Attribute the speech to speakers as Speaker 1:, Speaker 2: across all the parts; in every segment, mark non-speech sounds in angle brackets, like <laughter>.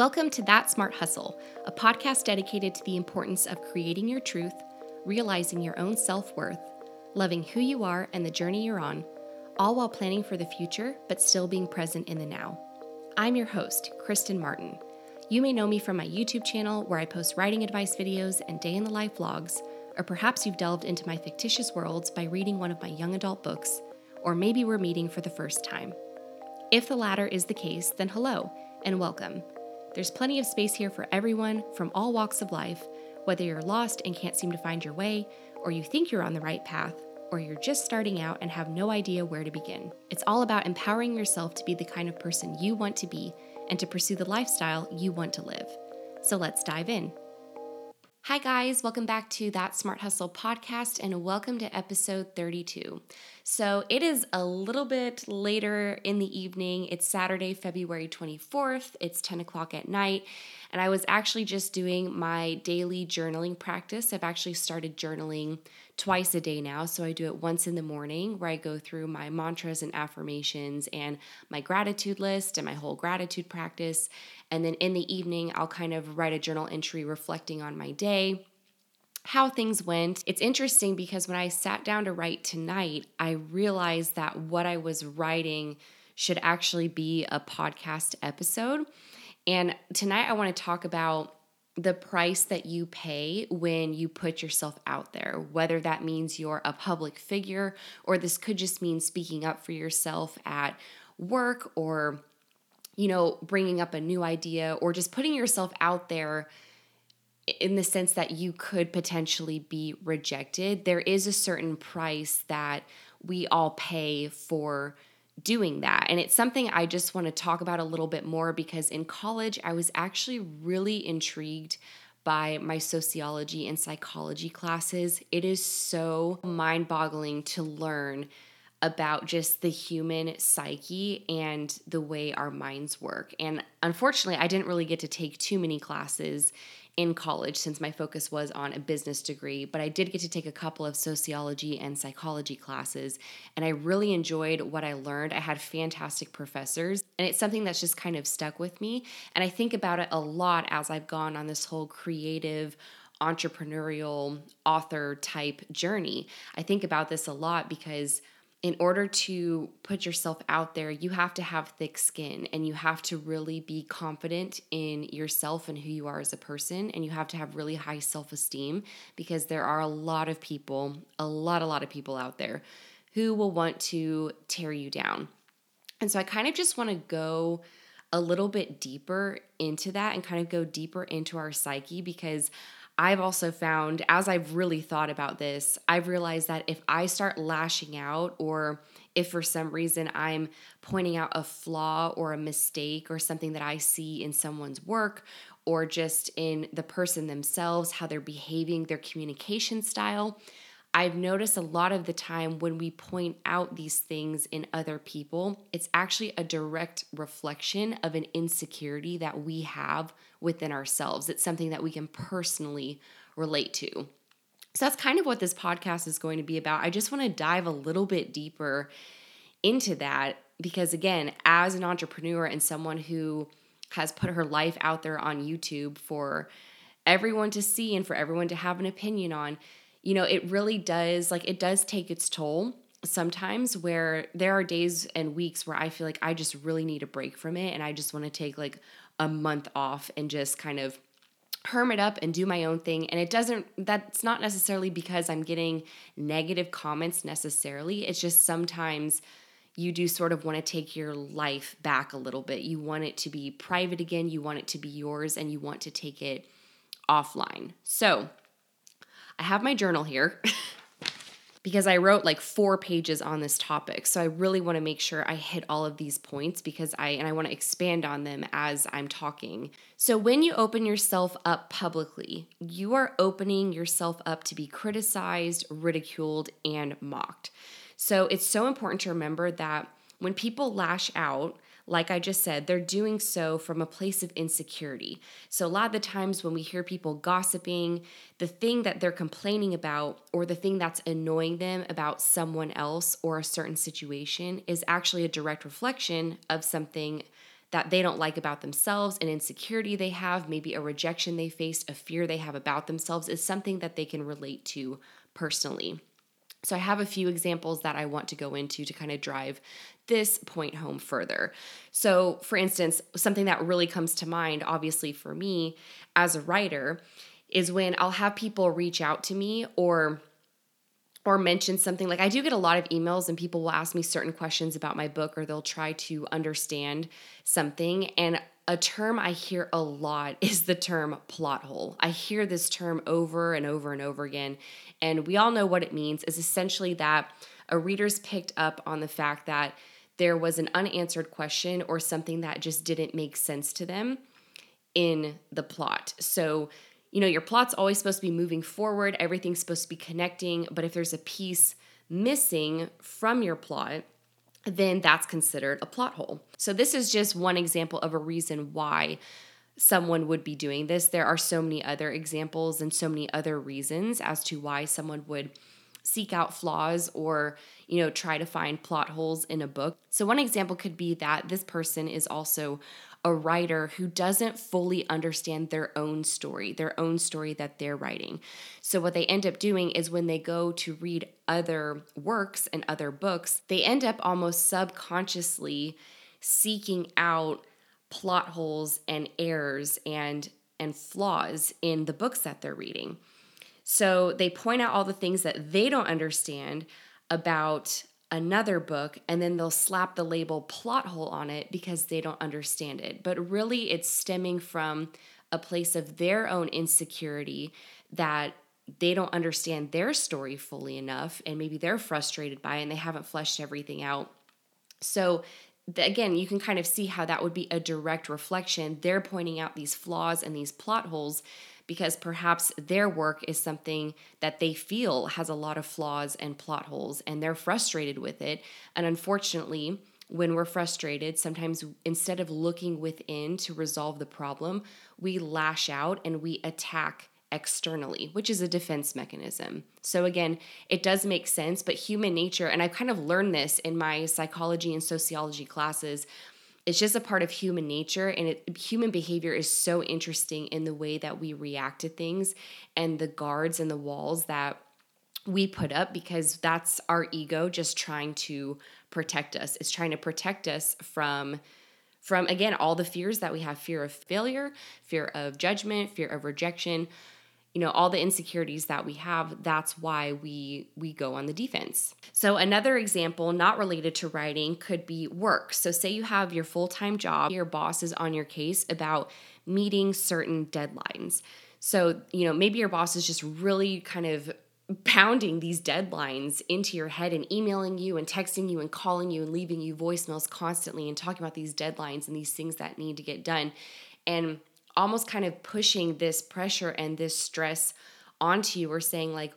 Speaker 1: Welcome to That Smart Hustle, a podcast dedicated to the importance of creating your truth, realizing your own self worth, loving who you are and the journey you're on, all while planning for the future but still being present in the now. I'm your host, Kristen Martin. You may know me from my YouTube channel where I post writing advice videos and day in the life vlogs, or perhaps you've delved into my fictitious worlds by reading one of my young adult books, or maybe we're meeting for the first time. If the latter is the case, then hello and welcome. There's plenty of space here for everyone from all walks of life, whether you're lost and can't seem to find your way, or you think you're on the right path, or you're just starting out and have no idea where to begin. It's all about empowering yourself to be the kind of person you want to be and to pursue the lifestyle you want to live. So let's dive in. Hi, guys, welcome back to That Smart Hustle podcast and welcome to episode 32. So, it is a little bit later in the evening. It's Saturday, February 24th. It's 10 o'clock at night, and I was actually just doing my daily journaling practice. I've actually started journaling twice a day now. So I do it once in the morning where I go through my mantras and affirmations and my gratitude list and my whole gratitude practice. And then in the evening, I'll kind of write a journal entry reflecting on my day how things went. It's interesting because when I sat down to write tonight, I realized that what I was writing should actually be a podcast episode. And tonight I want to talk about the price that you pay when you put yourself out there, whether that means you're a public figure or this could just mean speaking up for yourself at work or you know, bringing up a new idea or just putting yourself out there in the sense that you could potentially be rejected. There is a certain price that we all pay for doing that. And it's something I just want to talk about a little bit more because in college, I was actually really intrigued by my sociology and psychology classes. It is so mind boggling to learn about just the human psyche and the way our minds work. And unfortunately, I didn't really get to take too many classes in college since my focus was on a business degree, but I did get to take a couple of sociology and psychology classes, and I really enjoyed what I learned. I had fantastic professors, and it's something that's just kind of stuck with me. And I think about it a lot as I've gone on this whole creative entrepreneurial author type journey. I think about this a lot because in order to put yourself out there, you have to have thick skin and you have to really be confident in yourself and who you are as a person. And you have to have really high self esteem because there are a lot of people, a lot, a lot of people out there who will want to tear you down. And so I kind of just want to go a little bit deeper into that and kind of go deeper into our psyche because I've also found, as I've really thought about this, I've realized that if I start lashing out, or if for some reason I'm pointing out a flaw or a mistake or something that I see in someone's work, or just in the person themselves, how they're behaving, their communication style, I've noticed a lot of the time when we point out these things in other people, it's actually a direct reflection of an insecurity that we have within ourselves. It's something that we can personally relate to. So that's kind of what this podcast is going to be about. I just want to dive a little bit deeper into that because, again, as an entrepreneur and someone who has put her life out there on YouTube for everyone to see and for everyone to have an opinion on, you know, it really does, like, it does take its toll sometimes where there are days and weeks where I feel like I just really need a break from it and I just want to take like a month off and just kind of hermit up and do my own thing. And it doesn't that's not necessarily because I'm getting negative comments necessarily. It's just sometimes you do sort of want to take your life back a little bit. You want it to be private again you want it to be yours and you want to take it offline. So I have my journal here <laughs> because I wrote like four pages on this topic. So I really want to make sure I hit all of these points because I and I want to expand on them as I'm talking. So when you open yourself up publicly, you are opening yourself up to be criticized, ridiculed, and mocked. So it's so important to remember that when people lash out, like I just said, they're doing so from a place of insecurity. So, a lot of the times when we hear people gossiping, the thing that they're complaining about or the thing that's annoying them about someone else or a certain situation is actually a direct reflection of something that they don't like about themselves, an insecurity they have, maybe a rejection they faced, a fear they have about themselves is something that they can relate to personally. So, I have a few examples that I want to go into to kind of drive this point home further. So, for instance, something that really comes to mind, obviously, for me as a writer, is when I'll have people reach out to me or or mention something like I do get a lot of emails and people will ask me certain questions about my book or they'll try to understand something and a term I hear a lot <laughs> is the term plot hole. I hear this term over and over and over again and we all know what it means is essentially that a reader's picked up on the fact that there was an unanswered question or something that just didn't make sense to them in the plot. So you know, your plot's always supposed to be moving forward, everything's supposed to be connecting, but if there's a piece missing from your plot, then that's considered a plot hole. So, this is just one example of a reason why someone would be doing this. There are so many other examples and so many other reasons as to why someone would seek out flaws or you know try to find plot holes in a book so one example could be that this person is also a writer who doesn't fully understand their own story, their own story that they're writing. So, what they end up doing is when they go to read other works and other books, they end up almost subconsciously seeking out plot holes and errors and and flaws in the books that they're reading. So they point out all the things that they don't understand about another book and then they'll slap the label plot hole on it because they don't understand it. But really, it's stemming from a place of their own insecurity that they don't understand their story fully enough and maybe they're frustrated by it and they haven't fleshed everything out. So, again, you can kind of see how that would be a direct reflection. They're pointing out these flaws and these plot holes because perhaps their work is something that they feel has a lot of flaws and plot holes and they're frustrated with it. And unfortunately, when we're frustrated, sometimes instead of looking within to resolve the problem, we lash out and we attack externally, which is a defense mechanism. So, again, it does make sense, but human nature, and I've kind of learned this in my psychology and sociology classes, it's just a part of human nature and it, human behavior is so interesting in the way that we react to things and the guards and the walls that we put up because that's our ego just trying to protect us. It's trying to protect us from from again all the fears that we have fear of failure fear of judgment fear of rejection you know all the insecurities that we have that's why we we go on the defense. So another example not related to writing could be work. So say you have your full-time job your boss is on your case about meeting certain deadlines. So you know maybe your boss is just really kind of pounding these deadlines into your head and emailing you and texting you and calling you and leaving you voicemails constantly and talking about these deadlines and these things that need to get done. And almost kind of pushing this pressure and this stress onto you. Or saying like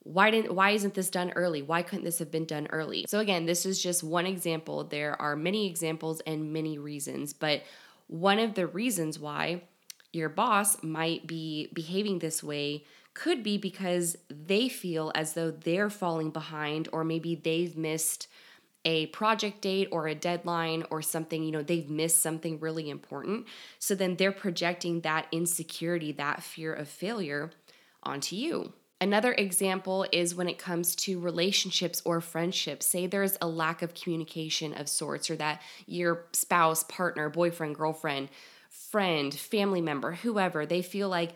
Speaker 1: why didn't why isn't this done early? Why couldn't this have been done early? So again this is just one example. There are many examples and many reasons but one of the reasons why your boss might be behaving this way could be because they feel as though they're falling behind or maybe they've missed a project date or a deadline or something, you know, they've missed something really important. So then they're projecting that insecurity, that fear of failure onto you. Another example is when it comes to relationships or friendships. Say there's a lack of communication of sorts, or that your spouse, partner, boyfriend, girlfriend, friend, family member, whoever, they feel like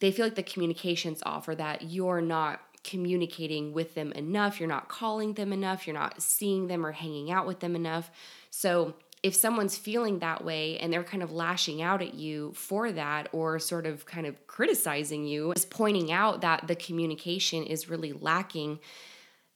Speaker 1: they feel like the communication's off or that you're not communicating with them enough, you're not calling them enough, you're not seeing them or hanging out with them enough. So, if someone's feeling that way and they're kind of lashing out at you for that or sort of kind of criticizing you, is pointing out that the communication is really lacking,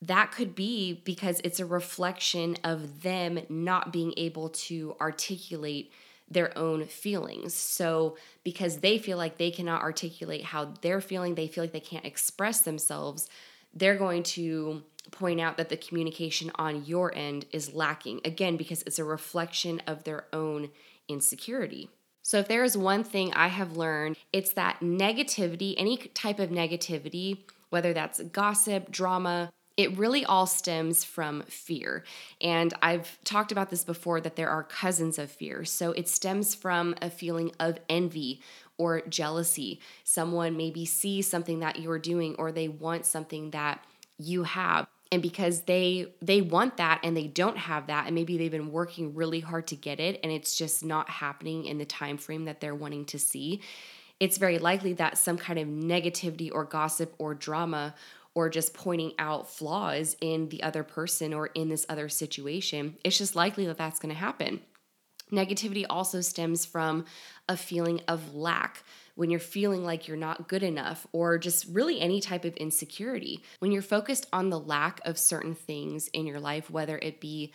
Speaker 1: that could be because it's a reflection of them not being able to articulate their own feelings. So, because they feel like they cannot articulate how they're feeling, they feel like they can't express themselves, they're going to point out that the communication on your end is lacking. Again, because it's a reflection of their own insecurity. So, if there is one thing I have learned, it's that negativity, any type of negativity, whether that's gossip, drama, it really all stems from fear. And I've talked about this before that there are cousins of fear. So it stems from a feeling of envy or jealousy. Someone maybe sees something that you're doing or they want something that you have and because they they want that and they don't have that and maybe they've been working really hard to get it and it's just not happening in the time frame that they're wanting to see it's very likely that some kind of negativity or gossip or drama or just pointing out flaws in the other person or in this other situation it's just likely that that's going to happen negativity also stems from a feeling of lack when you're feeling like you're not good enough, or just really any type of insecurity. When you're focused on the lack of certain things in your life, whether it be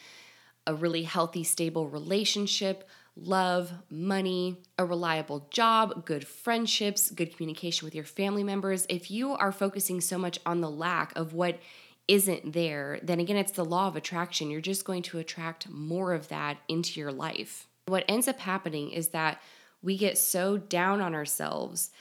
Speaker 1: a really healthy, stable relationship, love, money, a reliable job, good friendships, good communication with your family members, if you are focusing so much on the lack of what isn't there, then again, it's the law of attraction. You're just going to attract more of that into your life. What ends up happening is that we get so down on ourselves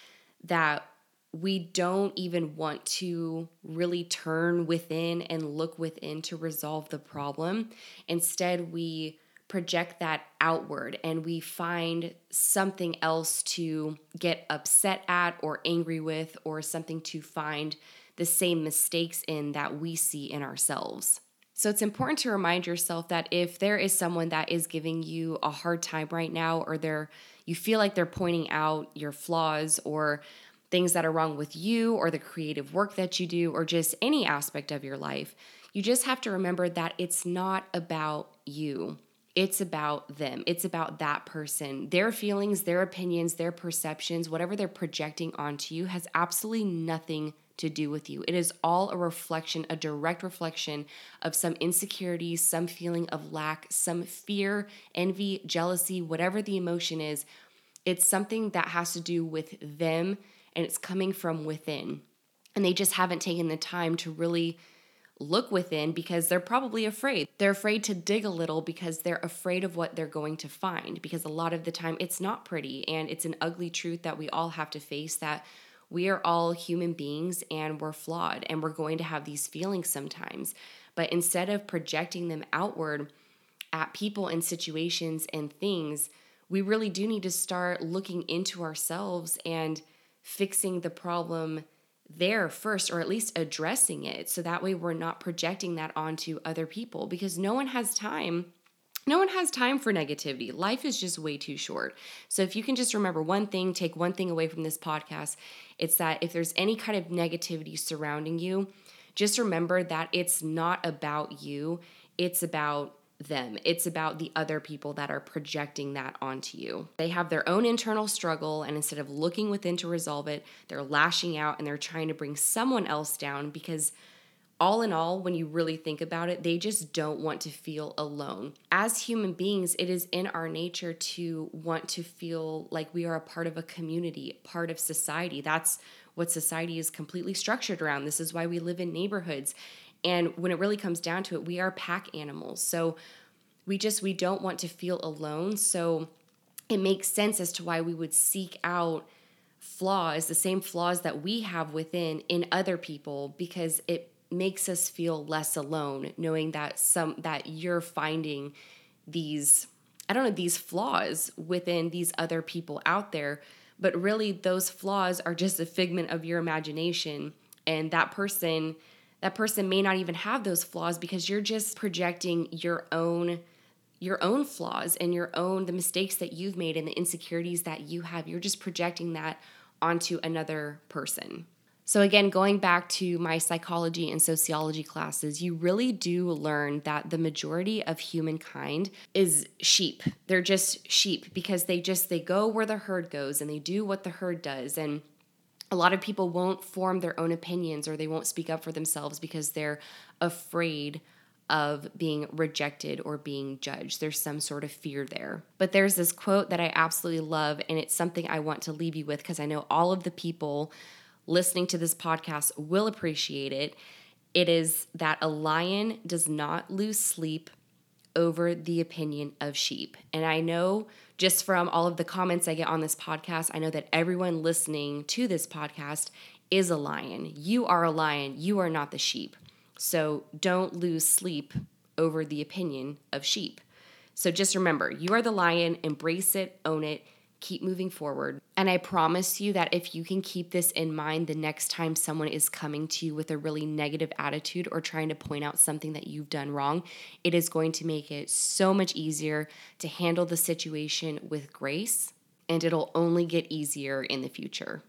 Speaker 1: that we don't even want to really turn within and look within to resolve the problem. Instead, we project that outward and we find something else to get upset at or angry with, or something to find the same mistakes in that we see in ourselves. So it's important to remind yourself that if there is someone that is giving you a hard time right now, or they're you feel like they're pointing out your flaws or things that are wrong with you or the creative work that you do or just any aspect of your life, you just have to remember that it's not about you. It's about them. It's about that person. Their feelings, their opinions, their perceptions, whatever they're projecting onto you has absolutely nothing to do with you. It is all a reflection, a direct reflection of some insecurities, some feeling of lack, some fear, envy, jealousy, whatever the emotion is. It's something that has to do with them and it's coming from within. And they just haven't taken the time to really look within because they're probably afraid. They're afraid to dig a little because they're afraid of what they're going to find. Because a lot of the time it's not pretty and it's an ugly truth that we all have to face that we are all human beings and we're flawed and we're going to have these feelings sometimes. But instead of projecting them outward at people and situations and things, we really do need to start looking into ourselves and fixing the problem there first, or at least addressing it. So that way we're not projecting that onto other people because no one has time no one has time for negativity. Life is just way too short. So if you can just remember one thing, take one thing away from this podcast, it's that if there's any kind of negativity surrounding you, just remember that it's not about you, it's about them. It's about the other people that are projecting that onto you. They have their own internal struggle, and instead of looking within to resolve it, they're lashing out and they're trying to bring someone else down because all in all, when you really think about it, they just don't want to feel alone. As human beings, it is in our nature to want to feel like we are a part of a community, part of society. That's what society is completely structured around. This is why we live in neighborhoods. And when it really comes down to it, we are pack animals. So we just we don't want to feel alone. So it makes sense as to why we would seek out flaws, the same flaws that we have within in other people because it makes us feel less alone knowing that some that you're finding these I don't know these flaws within these other people out there but really those flaws are just a figment of your imagination and that person that person may not even have those flaws because you're just projecting your own your own flaws and your own the mistakes that you've made and the insecurities that you have. You're just projecting that onto another person. So, again, going back to my psychology and sociology classes, you really do learn that the majority of humankind is sheep. They're just sheep because they just they go where the herd goes and they do what the herd does. And a lot of people won't form their own opinions or they won't speak up for themselves because they're afraid of being rejected or being judged. There's some sort of fear there. But there's this quote that I absolutely love, and it's something I want to leave you with because I know all of the people listening to this podcast will appreciate it. It is that a lion does not lose sleep over the opinion of sheep. And I know just from all of the comments I get on this podcast, I know that everyone listening to this podcast is a lion. You are a lion, you are not the sheep. So don't lose sleep over the opinion of sheep. So just remember, you are the lion, embrace it, own it, keep moving forward. And I promise you that if you can keep this in mind the next time someone is coming to you with a really negative attitude or trying to point out something that you've done wrong, it is going to make it so much easier to handle the situation with grace, and it'll only get easier in the future.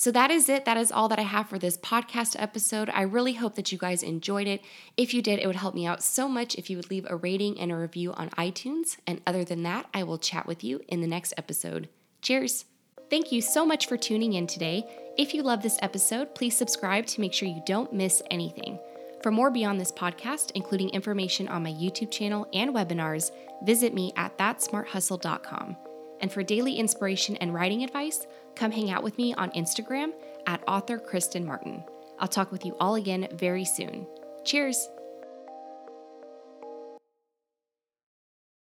Speaker 1: So that is it. That is all that I have for this podcast episode. I really hope that you guys enjoyed it. If you did, it would help me out so much if you would leave a rating and a review on iTunes. And other than that, I will chat with you in the next episode. Cheers. Thank you so much for tuning in today. If you love this episode, please subscribe to make sure you don't miss anything. For more beyond this podcast, including information on my YouTube channel and webinars, visit me at thatsmarthustle.com. And for daily inspiration and writing advice, come hang out with me on Instagram at author Kristen Martin. I'll talk with you all again very soon. Cheers!